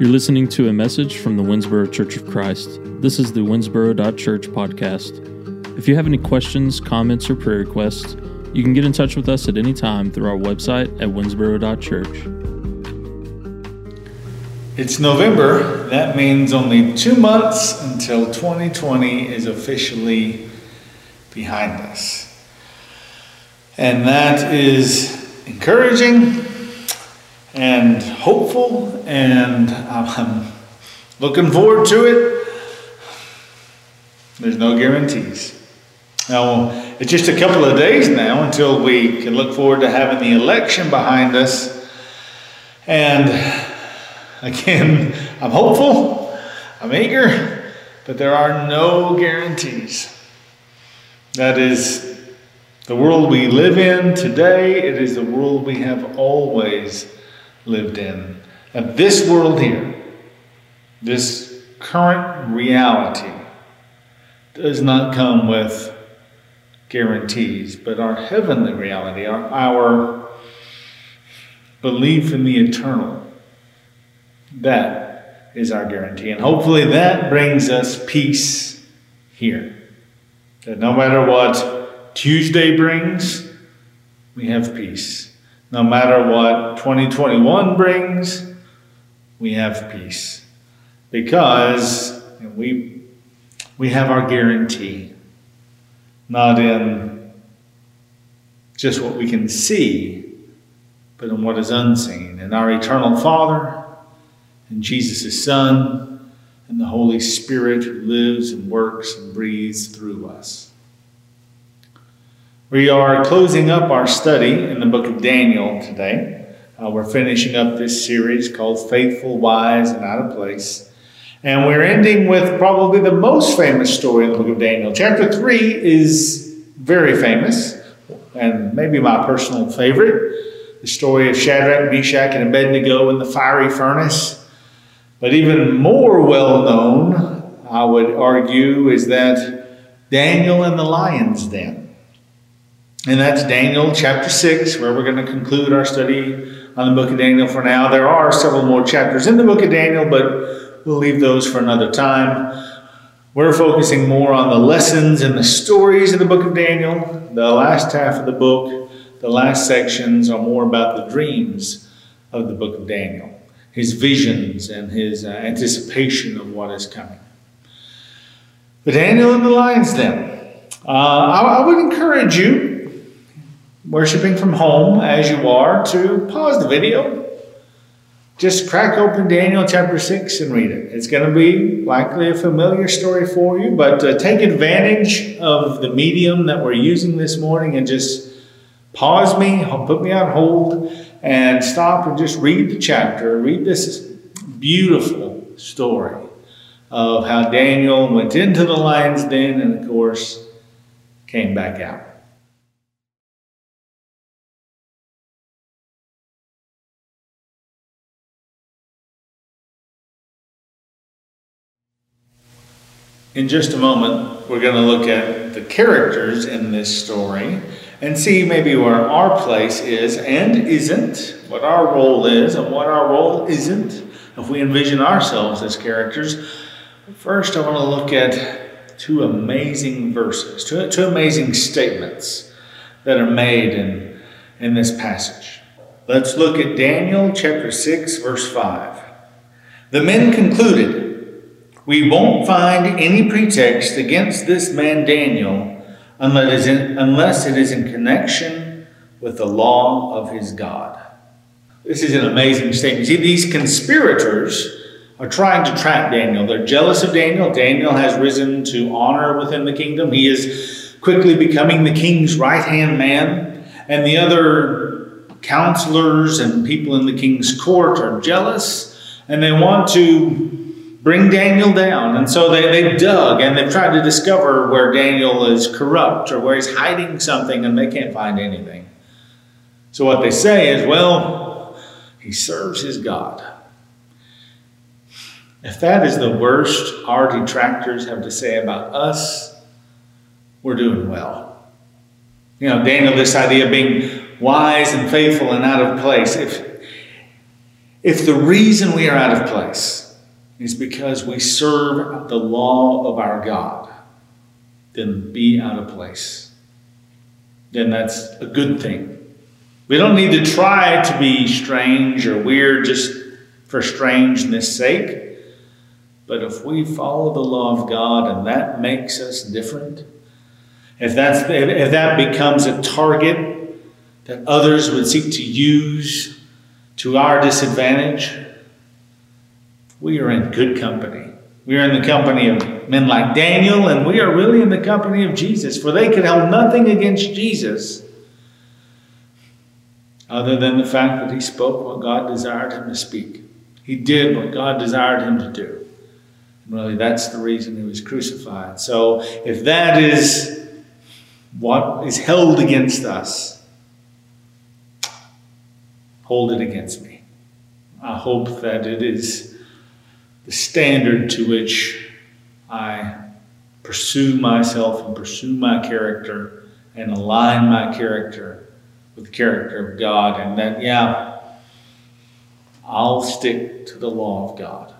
You're listening to a message from the Winsboro Church of Christ. This is the Winsboro.church podcast. If you have any questions, comments, or prayer requests, you can get in touch with us at any time through our website at winsboro.church. It's November. That means only two months until 2020 is officially behind us. And that is encouraging and hopeful, and I'm looking forward to it. There's no guarantees. Now, it's just a couple of days now until we can look forward to having the election behind us. And again, I'm hopeful, I'm eager, but there are no guarantees. That is the world we live in today, it is the world we have always lived in. And this world here, this current reality, does not come with guarantees, but our heavenly reality, our, our belief in the eternal, that is our guarantee. And hopefully that brings us peace here. That no matter what Tuesday brings, we have peace. No matter what 2021 brings, we have peace because we, we have our guarantee, not in just what we can see, but in what is unseen. And our eternal Father, and Jesus' Son, and the Holy Spirit who lives and works and breathes through us. We are closing up our study in the book of Daniel today. Uh, we're finishing up this series called Faithful, Wise, and Out of Place. And we're ending with probably the most famous story in the book of Daniel. Chapter 3 is very famous and maybe my personal favorite the story of Shadrach, Meshach, and Abednego in the fiery furnace. But even more well known, I would argue, is that Daniel and the lion's den. And that's Daniel chapter 6, where we're going to conclude our study on the book of Daniel for now. There are several more chapters in the book of Daniel, but we'll leave those for another time. We're focusing more on the lessons and the stories of the book of Daniel. The last half of the book, the last sections, are more about the dreams of the book of Daniel, his visions and his uh, anticipation of what is coming. But Daniel and the lion's den. Uh, I, I would encourage you worshiping from home as you are to pause the video. Just crack open Daniel chapter 6 and read it. It's going to be likely a familiar story for you, but uh, take advantage of the medium that we're using this morning and just pause me, put me on hold, and stop and just read the chapter. Read this beautiful story of how Daniel went into the lion's den and, of course, came back out. In just a moment, we're going to look at the characters in this story and see maybe where our place is and isn't, what our role is and what our role isn't, if we envision ourselves as characters. First, I want to look at two amazing verses, two, two amazing statements that are made in, in this passage. Let's look at Daniel chapter 6, verse 5. The men concluded, we won't find any pretext against this man Daniel unless it is in connection with the law of his God. This is an amazing statement. See, these conspirators are trying to trap Daniel. They're jealous of Daniel. Daniel has risen to honor within the kingdom. He is quickly becoming the king's right hand man. And the other counselors and people in the king's court are jealous and they want to bring Daniel down. And so they, they've dug and they've tried to discover where Daniel is corrupt or where he's hiding something and they can't find anything. So what they say is, well, he serves his God. If that is the worst our detractors have to say about us, we're doing well. You know, Daniel, this idea of being wise and faithful and out of place. If If the reason we are out of place is because we serve the law of our God, then be out of place. Then that's a good thing. We don't need to try to be strange or weird just for strangeness' sake. But if we follow the law of God and that makes us different, if, that's, if that becomes a target that others would seek to use to our disadvantage, we are in good company. We are in the company of men like Daniel, and we are really in the company of Jesus, for they could hold nothing against Jesus other than the fact that he spoke what God desired him to speak. He did what God desired him to do. And really, that's the reason he was crucified. So, if that is what is held against us, hold it against me. I hope that it is the standard to which I pursue myself and pursue my character and align my character with the character of God, and that, yeah, I'll stick to the law of God.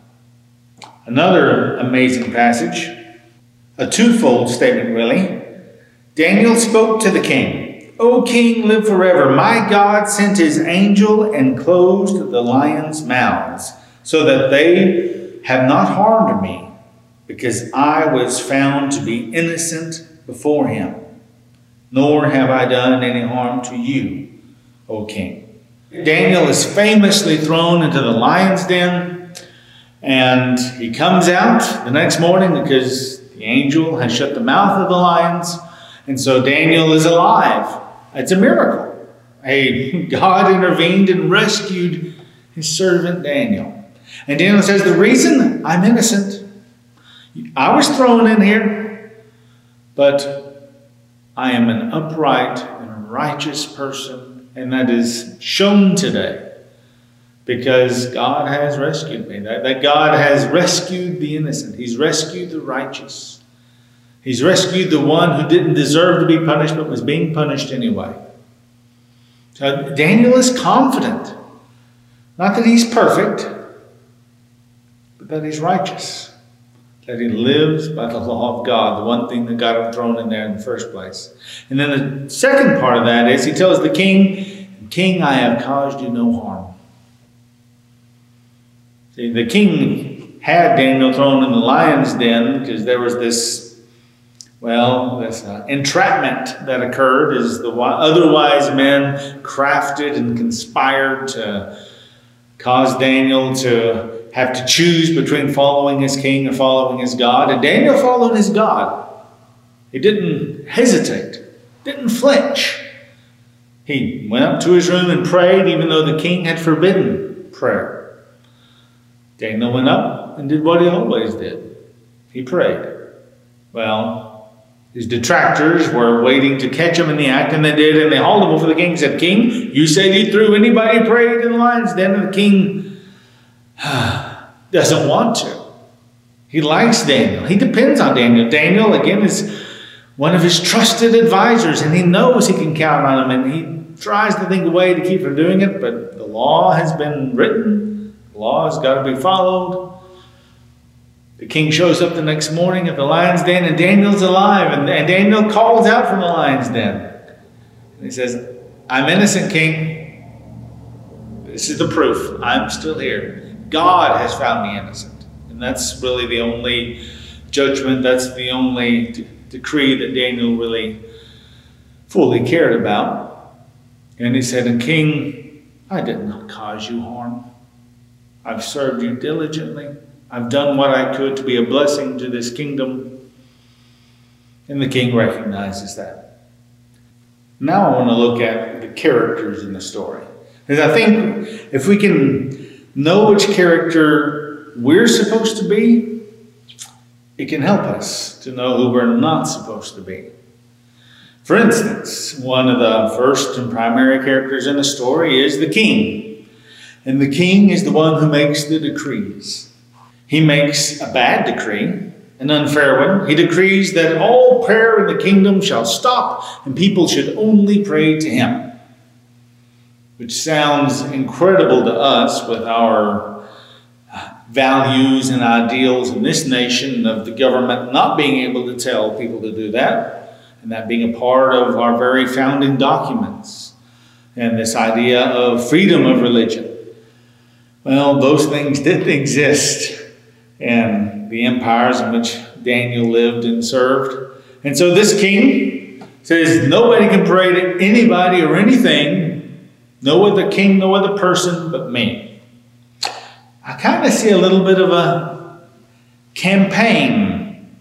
Another amazing passage, a twofold statement, really. Daniel spoke to the king, O king, live forever. My God sent his angel and closed the lions' mouths, so that they have not harmed me, because I was found to be innocent before him. Nor have I done any harm to you, O king. Daniel is famously thrown into the lion's den, and he comes out the next morning because the angel has shut the mouth of the lions and so Daniel is alive. It's a miracle. Hey, God intervened and rescued his servant Daniel. And Daniel says, The reason I'm innocent, I was thrown in here, but I am an upright and righteous person, and that is shown today because God has rescued me. That, that God has rescued the innocent, He's rescued the righteous. He's rescued the one who didn't deserve to be punished but was being punished anyway. So Daniel is confident. Not that he's perfect, that he's righteous. That he lives by the law of God, the one thing that got him thrown in there in the first place. And then the second part of that is he tells the king, King, I have caused you no harm. See, the king had Daniel thrown in the lion's den because there was this well, this uh, entrapment that occurred is the other wise men crafted and conspired to cause Daniel to have to choose between following his king or following his God. And Daniel followed his God. He didn't hesitate, didn't flinch. He went up to his room and prayed, even though the king had forbidden prayer. Daniel went up and did what he always did. He prayed. Well, his detractors were waiting to catch him in the act, and they did, and they hauled him before the king and said, King, you said you threw anybody prey to the lions. Then the king doesn't want to. He likes Daniel. He depends on Daniel. Daniel, again, is one of his trusted advisors, and he knows he can count on him, and he tries to think of a way to keep from doing it, but the law has been written, the law has got to be followed. The king shows up the next morning at the lion's den, and Daniel's alive. And, and Daniel calls out from the lion's den. And he says, I'm innocent, king. This is the proof. I'm still here. God has found me innocent. And that's really the only judgment, that's the only decree that Daniel really fully cared about. And he said, And king, I did not cause you harm. I've served you diligently. I've done what I could to be a blessing to this kingdom. And the king recognizes that. Now I want to look at the characters in the story. Because I think if we can know which character we're supposed to be, it can help us to know who we're not supposed to be. For instance, one of the first and primary characters in the story is the king. And the king is the one who makes the decrees. He makes a bad decree, an unfair one. He decrees that all prayer in the kingdom shall stop and people should only pray to him. Which sounds incredible to us with our values and ideals in this nation of the government not being able to tell people to do that, and that being a part of our very founding documents, and this idea of freedom of religion. Well, those things didn't exist in the empires in which Daniel lived and served. And so this king says, Nobody can pray to anybody or anything, no other king, no other person but me. I kind of see a little bit of a campaign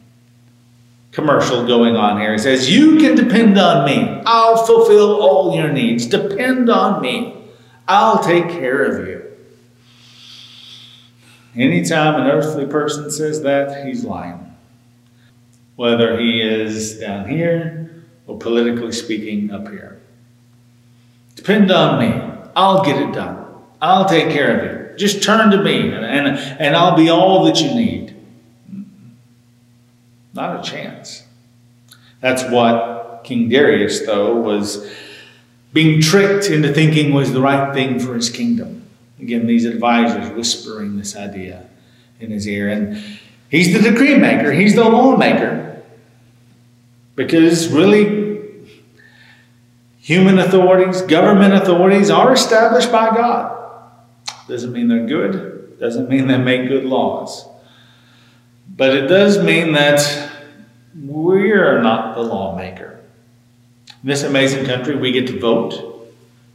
commercial going on here. It says, You can depend on me. I'll fulfill all your needs. Depend on me. I'll take care of you. Anytime an earthly person says that, he's lying. Whether he is down here or politically speaking up here. Depend on me. I'll get it done. I'll take care of you. Just turn to me and, and, and I'll be all that you need. Not a chance. That's what King Darius, though, was being tricked into thinking was the right thing for his kingdom. Again, these advisors whispering this idea in his ear. And he's the decree maker, he's the lawmaker. Because really, human authorities, government authorities are established by God. Doesn't mean they're good, doesn't mean they make good laws. But it does mean that we are not the lawmaker. In this amazing country, we get to vote.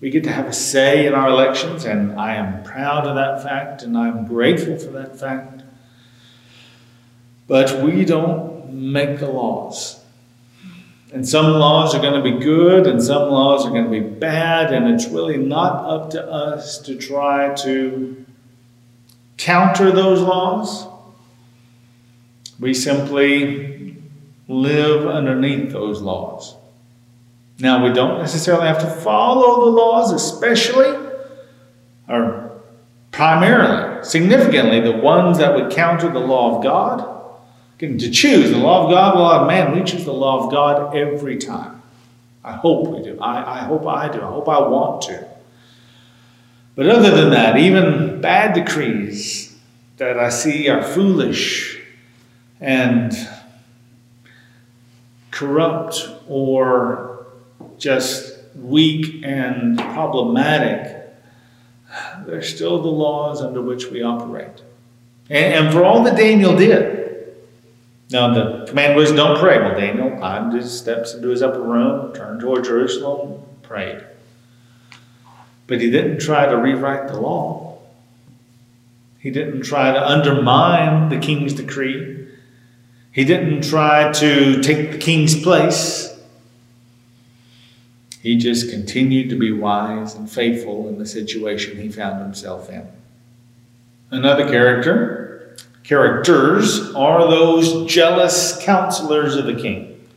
We get to have a say in our elections, and I am proud of that fact and I'm grateful for that fact. But we don't make the laws. And some laws are going to be good and some laws are going to be bad, and it's really not up to us to try to counter those laws. We simply live underneath those laws. Now, we don't necessarily have to follow the laws, especially or primarily, significantly, the ones that would counter the law of God. Getting to choose the law of God, the law of man, we choose the law of God every time. I hope we do. I, I hope I do. I hope I want to. But other than that, even bad decrees that I see are foolish and corrupt or just weak and problematic, they're still the laws under which we operate. And, and for all that Daniel did, now the command was don't pray. Well, Daniel climbed his steps into his upper room, turned toward Jerusalem, prayed. But he didn't try to rewrite the law. He didn't try to undermine the king's decree. He didn't try to take the king's place. He just continued to be wise and faithful in the situation he found himself in. Another character, characters, are those jealous counselors of the king.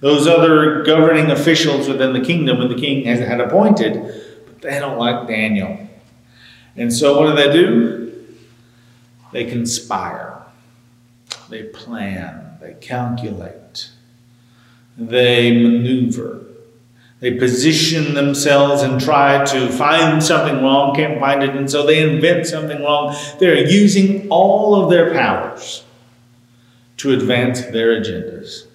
Those other governing officials within the kingdom that the king has had appointed, but they don't like Daniel. And so what do they do? They conspire, they plan, they calculate, they maneuver they position themselves and try to find something wrong, can't find it, and so they invent something wrong. They're using all of their powers to advance their agendas.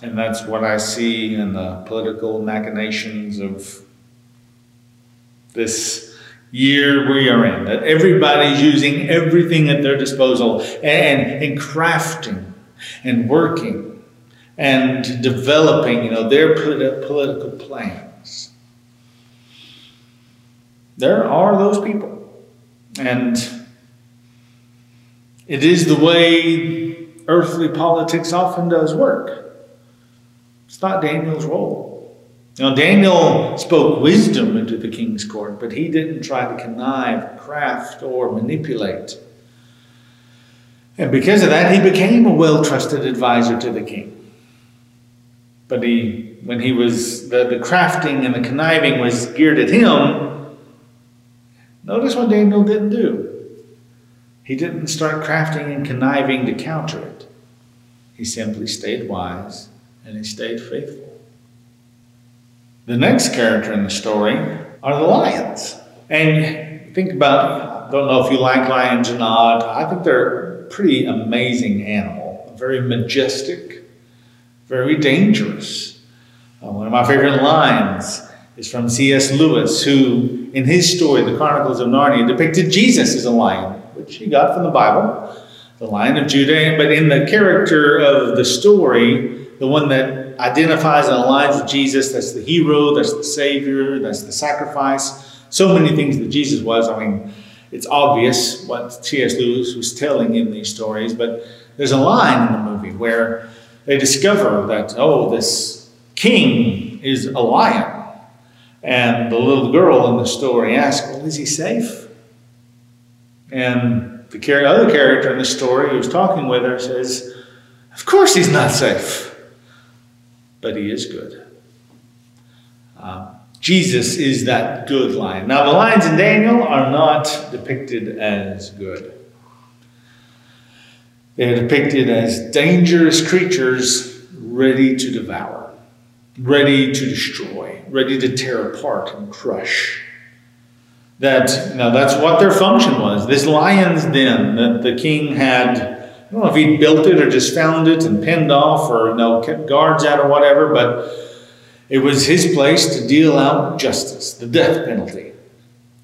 And that's what I see in the political machinations of this year we are in. That everybody's using everything at their disposal and, and crafting and working and developing, you know, their political plans. There are those people. And it is the way earthly politics often does work. It's not Daniel's role. Now, Daniel spoke wisdom into the king's court, but he didn't try to connive, craft, or manipulate. And because of that, he became a well trusted advisor to the king. But he, when he was, the, the crafting and the conniving was geared at him, notice what Daniel didn't do. He didn't start crafting and conniving to counter it. He simply stayed wise and he stayed faithful. The next character in the story are the lions. And think about, I don't know if you like lions or not, I think they're a pretty amazing animal, very majestic, very dangerous. Uh, one of my favorite lines is from C.S. Lewis, who, in his story, The Chronicles of Narnia, depicted Jesus as a lion, which he got from the Bible, the Lion of Judah. But in the character of the story, the one that identifies and aligns with Jesus, that's the hero, that's the Savior, that's the sacrifice, so many things that Jesus was. I mean, it's obvious what C.S. Lewis was telling in these stories, but there's a line in the movie where they discover that, oh, this king is a lion. And the little girl in the story asks, Well, is he safe? And the other character in the story who's talking with her says, Of course he's not safe, but he is good. Uh, Jesus is that good lion. Now, the lions in Daniel are not depicted as good. They are depicted as dangerous creatures ready to devour, ready to destroy, ready to tear apart and crush. That know, that's what their function was. This lion's den that the king had, I don't know if he built it or just found it and pinned off or you know, kept guards at or whatever, but it was his place to deal out justice, the death penalty.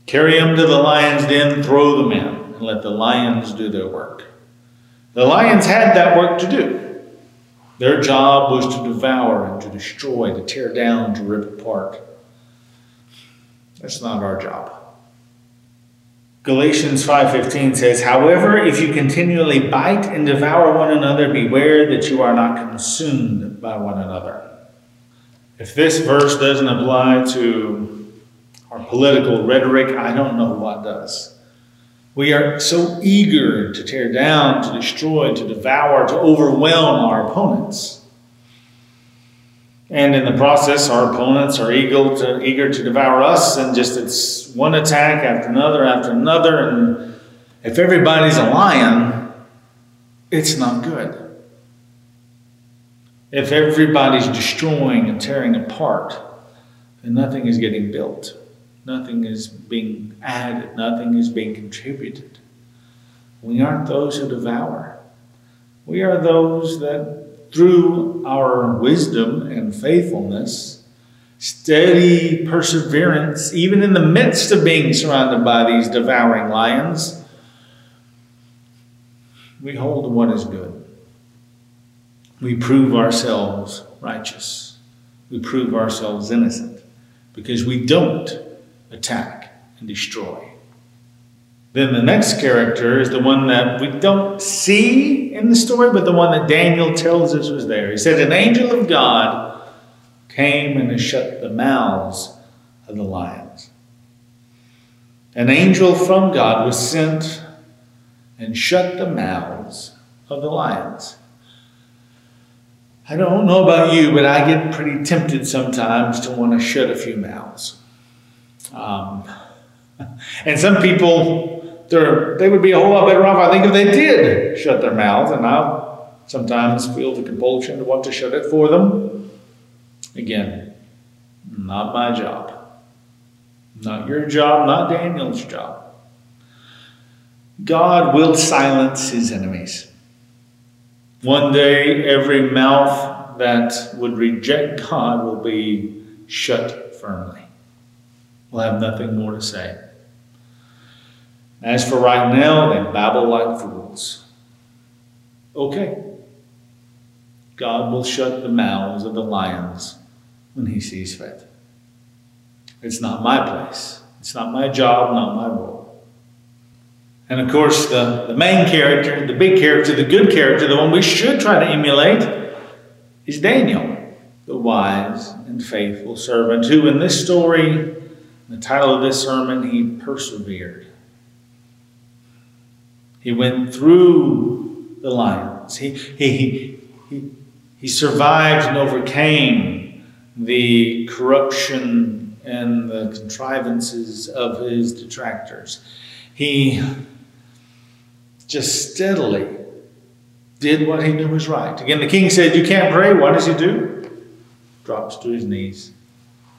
Carry them to the lion's den, throw them in, and let the lions do their work. The lions had that work to do. Their job was to devour and to destroy, to tear down, to rip apart. That's not our job. Galatians 5:15 says, "However, if you continually bite and devour one another, beware that you are not consumed by one another." If this verse doesn't apply to our political rhetoric, I don't know what does. We are so eager to tear down, to destroy, to devour, to overwhelm our opponents. And in the process, our opponents are eager to, eager to devour us, and just it's one attack after another after another. And if everybody's a lion, it's not good. If everybody's destroying and tearing apart, then nothing is getting built. Nothing is being added. Nothing is being contributed. We aren't those who devour. We are those that, through our wisdom and faithfulness, steady perseverance, even in the midst of being surrounded by these devouring lions, we hold to what is good we prove ourselves righteous. We prove ourselves innocent because we don't attack and destroy. Then the next character is the one that we don't see in the story, but the one that Daniel tells us was there. He said, An angel of God came and shut the mouths of the lions. An angel from God was sent and shut the mouths of the lions. I don't know about you, but I get pretty tempted sometimes to want to shut a few mouths. Um, and some people, they would be a whole lot better off, I think, if they did shut their mouths. And I sometimes feel the compulsion to want to shut it for them. Again, not my job. Not your job, not Daniel's job. God will silence his enemies. One day, every mouth that would reject God will be shut firmly. We'll have nothing more to say. As for right now, they babble like fools. Okay. God will shut the mouths of the lions when he sees fit. It's not my place. It's not my job, not my role. And of course, the, the main character, the big character, the good character, the one we should try to emulate, is Daniel, the wise and faithful servant, who in this story, the title of this sermon, he persevered. He went through the lions. He, he, he, he survived and overcame the corruption and the contrivances of his detractors. He just steadily did what he knew was right. Again, the king said, You can't pray. What does he do? Drops to his knees.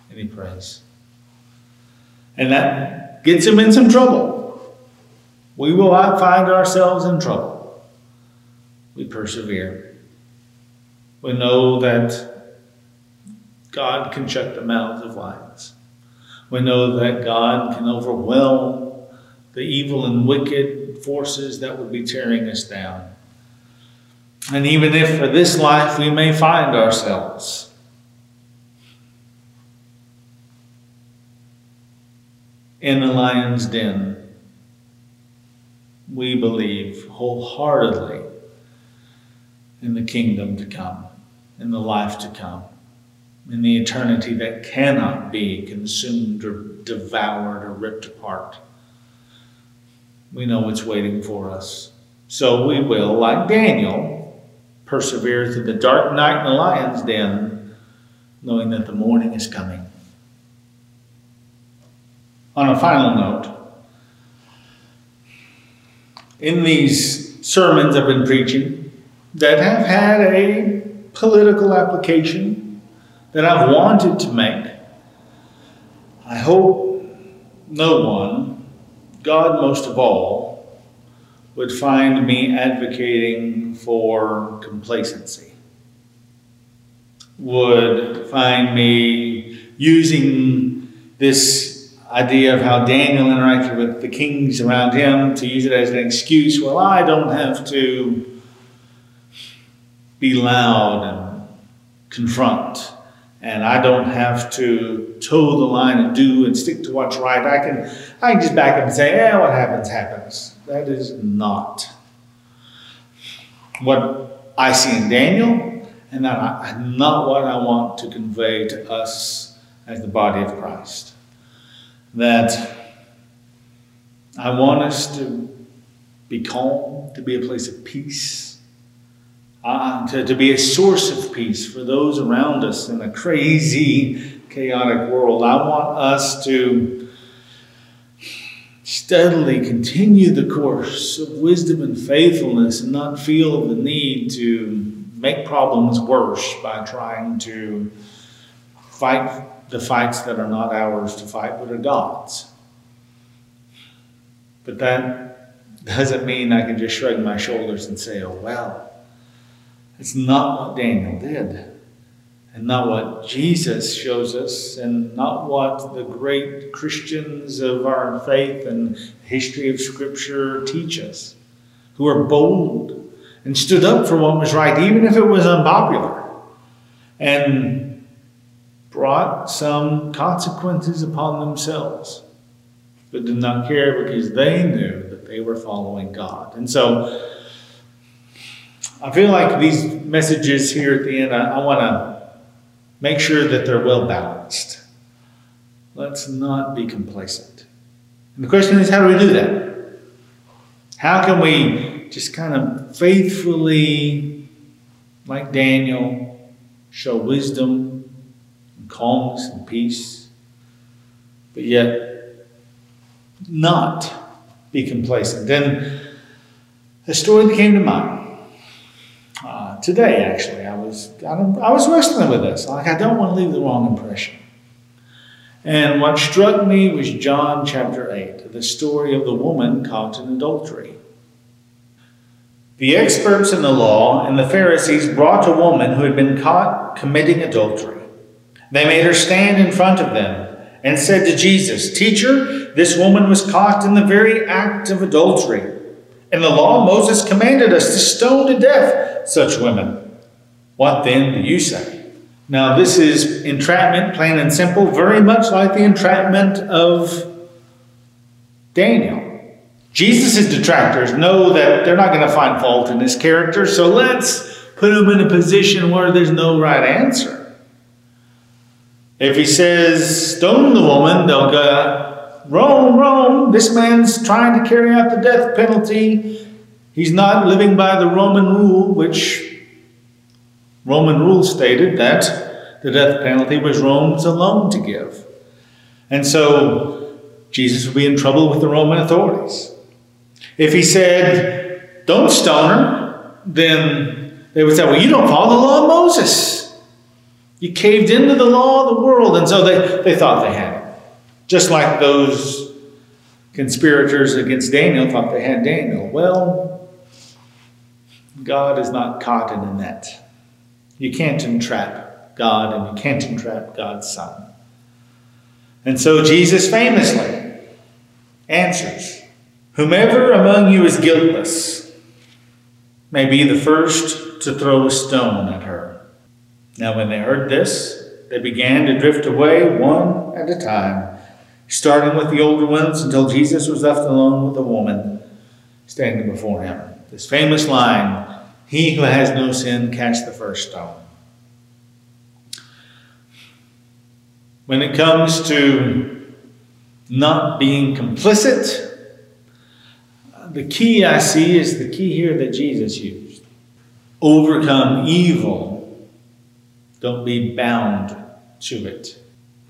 and he prays. And that gets him in some trouble. We will find ourselves in trouble. We persevere. We know that God can shut the mouths of lions. We know that God can overwhelm the evil and wicked forces that would be tearing us down. And even if for this life we may find ourselves in the lion's den, we believe wholeheartedly in the kingdom to come, in the life to come, in the eternity that cannot be consumed or devoured or ripped apart. We know what's waiting for us. So we will, like Daniel, persevere through the dark night in the lion's den, knowing that the morning is coming. On a final note, in these sermons I've been preaching that have had a political application that I've wanted to make, I hope no one, God most of all, would find me advocating for complacency, would find me using this idea of how Daniel interacted with the kings around him to use it as an excuse. Well, I don't have to be loud and confront and I don't have to toe the line and do and stick to what's right. I can, I can just back up and say, yeah, what happens, happens. That is not what I see in Daniel, and that not what I want to convey to us as the body of Christ. That I want us to be calm, to be a place of peace uh, to, to be a source of peace for those around us in a crazy, chaotic world. I want us to steadily continue the course of wisdom and faithfulness and not feel the need to make problems worse by trying to fight the fights that are not ours to fight, but are God's. But that doesn't mean I can just shrug my shoulders and say, oh, well, it's not what Daniel did, and not what Jesus shows us, and not what the great Christians of our faith and history of Scripture teach us, who are bold and stood up for what was right, even if it was unpopular, and brought some consequences upon themselves, but did not care because they knew that they were following God. And so, I feel like these messages here at the end, I, I want to make sure that they're well balanced. Let's not be complacent. And the question is, how do we do that? How can we just kind of faithfully, like Daniel, show wisdom calmness and peace, but yet not be complacent? Then a story that came to mind uh, today, actually, I was I, I was wrestling with this. Like I don't want to leave the wrong impression. And what struck me was John chapter 8, the story of the woman caught in adultery. The experts in the law and the Pharisees brought a woman who had been caught committing adultery. They made her stand in front of them and said to Jesus, Teacher, this woman was caught in the very act of adultery. In the law, Moses commanded us to stone to death such women. What then do you say? Now, this is entrapment, plain and simple, very much like the entrapment of Daniel. Jesus' detractors know that they're not going to find fault in his character, so let's put him in a position where there's no right answer. If he says, stone the woman, they'll go, Rome, Rome, this man's trying to carry out the death penalty. He's not living by the Roman rule, which Roman rule stated that the death penalty was Rome's alone to give. And so Jesus would be in trouble with the Roman authorities. If he said, don't stone her, then they would say, well, you don't follow the law of Moses. You caved into the law of the world. And so they, they thought they had it. Just like those conspirators against Daniel thought they had Daniel. Well, God is not caught in a net. You can't entrap God, and you can't entrap God's Son. And so Jesus famously answers Whomever among you is guiltless may be the first to throw a stone at her. Now, when they heard this, they began to drift away one at a time, starting with the older ones until Jesus was left alone with the woman standing before him. This famous line He who has no sin, cast the first stone. When it comes to not being complicit, the key I see is the key here that Jesus used overcome evil don't be bound to it.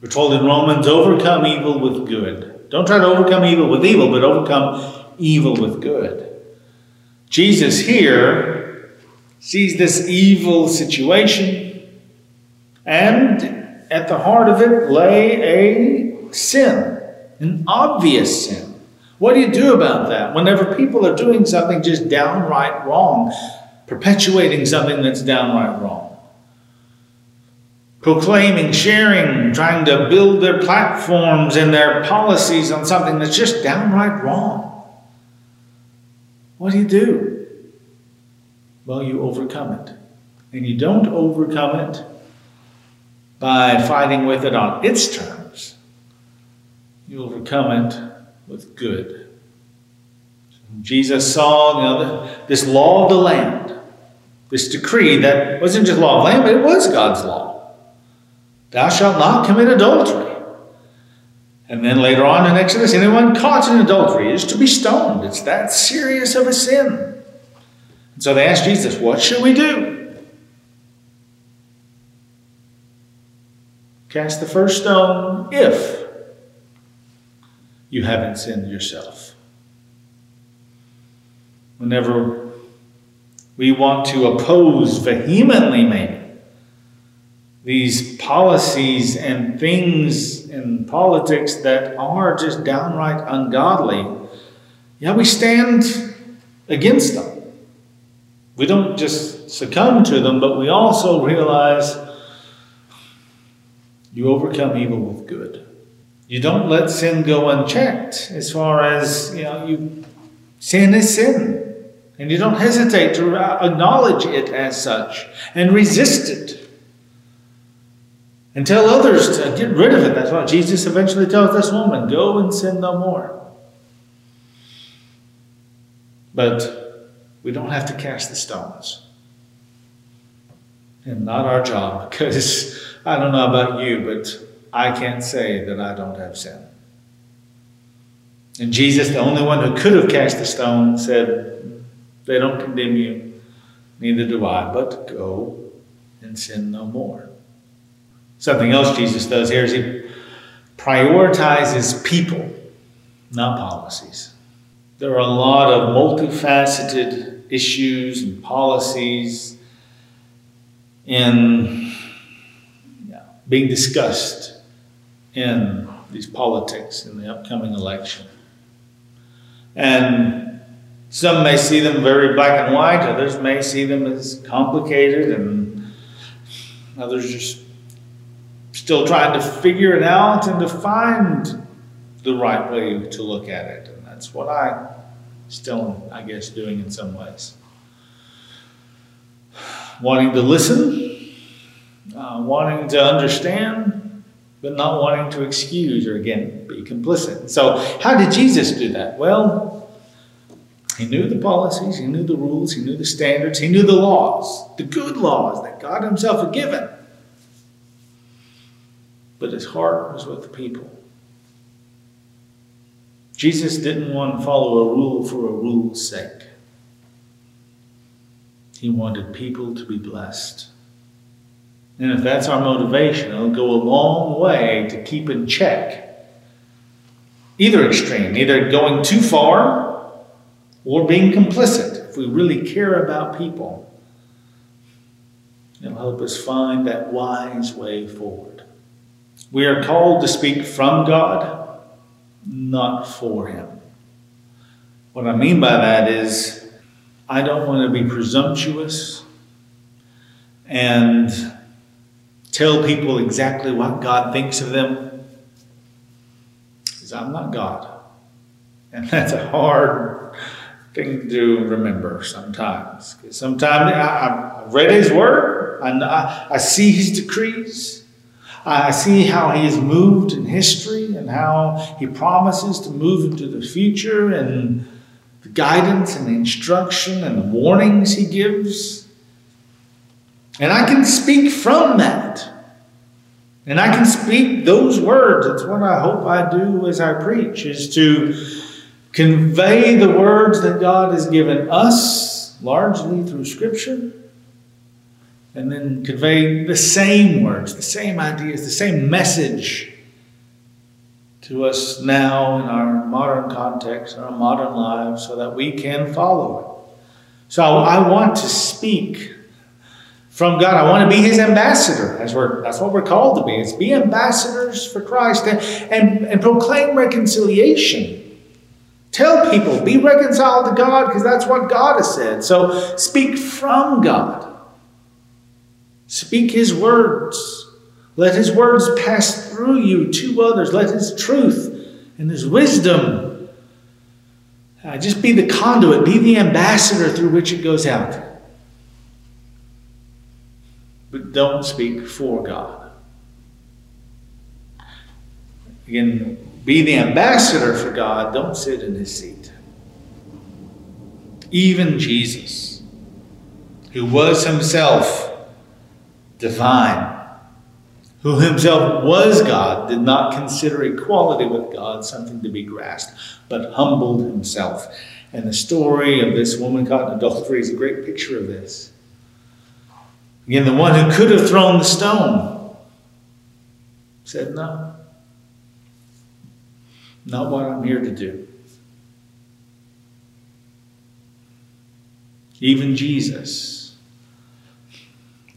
We're told in Romans, overcome evil with good. Don't try to overcome evil with evil, but overcome evil with good. Jesus here sees this evil situation, and at the heart of it lay a sin, an obvious sin. What do you do about that? Whenever people are doing something just downright wrong, perpetuating something that's downright wrong proclaiming, sharing, trying to build their platforms and their policies on something that's just downright wrong. What do you do? Well, you overcome it. And you don't overcome it by fighting with it on its terms. You overcome it with good. Jesus saw you know, this law of the land, this decree that wasn't just law of the land, but it was God's law. Thou shalt not commit adultery. And then later on in Exodus, anyone caught in adultery is to be stoned. It's that serious of a sin. And so they asked Jesus, What should we do? Cast the first stone if you haven't sinned yourself. Whenever we want to oppose vehemently, maybe, these policies and things in politics that are just downright ungodly, yeah, we stand against them. We don't just succumb to them, but we also realize you overcome evil with good. You don't let sin go unchecked as far as, you know, you sin is sin. And you don't hesitate to acknowledge it as such and resist it and tell others to get rid of it. That's why Jesus eventually tells this woman, Go and sin no more. But we don't have to cast the stones. And not our job, because I don't know about you, but I can't say that I don't have sin. And Jesus, the only one who could have cast the stone, said, They don't condemn you, neither do I, but go and sin no more. Something else Jesus does here is he prioritizes people, not policies. There are a lot of multifaceted issues and policies in being discussed in these politics in the upcoming election. And some may see them very black and white, others may see them as complicated, and others just still trying to figure it out and to find the right way to look at it. And that's what I still, I guess, doing in some ways. Wanting to listen, uh, wanting to understand, but not wanting to excuse or again be complicit. So, how did Jesus do that? Well, he knew the policies, he knew the rules, he knew the standards, he knew the laws, the good laws that God Himself had given but his heart was with the people. Jesus didn't want to follow a rule for a rule's sake. He wanted people to be blessed. And if that's our motivation, it'll go a long way to keep in check either extreme, either going too far or being complicit. If we really care about people, it'll help us find that wise way forward. We are called to speak from God, not for Him. What I mean by that is, I don't want to be presumptuous and tell people exactly what God thinks of them. Because I'm not God. And that's a hard thing to remember sometimes. Sometimes I, have read His Word, I, I see His decrees. I see how he has moved in history and how he promises to move into the future and the guidance and the instruction and the warnings he gives. And I can speak from that. And I can speak those words. That's what I hope I do as I preach, is to convey the words that God has given us, largely through Scripture, and then convey the same words, the same ideas, the same message to us now in our modern context, in our modern lives, so that we can follow it. So I want to speak from God. I want to be His ambassador. That's, that's what we're called to be. It's be ambassadors for Christ and, and, and proclaim reconciliation. Tell people, be reconciled to God because that's what God has said. So speak from God. Speak His words. Let His words pass through you to others. Let His truth and His wisdom uh, just be the conduit, be the ambassador through which it goes out. But don't speak for God. Again, be the ambassador for God, don't sit in his seat. Even Jesus, who was himself divine, who himself was God, did not consider equality with God something to be grasped, but humbled himself. And the story of this woman caught in adultery is a great picture of this. Again, the one who could have thrown the stone said, No, not what I'm here to do. Even Jesus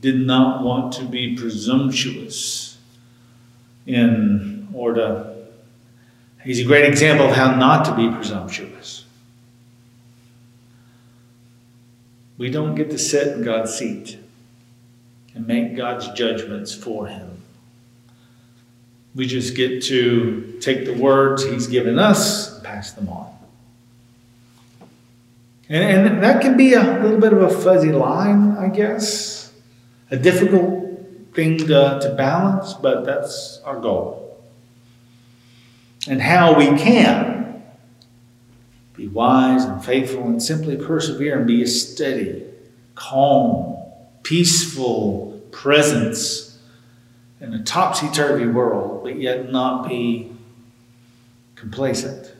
did not want to be presumptuous in order. He's a great example of how not to be presumptuous. We don't get to sit in God's seat and make God's judgments for him. We just get to take the words he's given us and pass them on. And, and that can be a little bit of a fuzzy line, I guess a difficult thing to, to balance, but that's our goal. And how we can be wise and faithful and simply persevere and be a steady, calm, peaceful presence in a topsy turvy world, but yet not be complacent.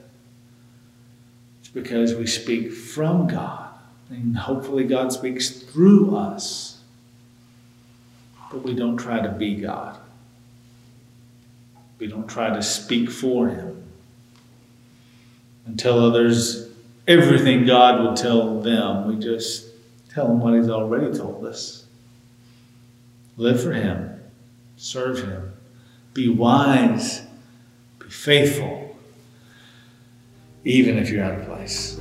It's because we speak from God, and hopefully, God speaks through us but we don't try to be God. We don't try to speak for Him and tell others everything God would tell them. We just tell them what He's already told us. Live for Him, serve Him, be wise, be faithful, even if you're out of place.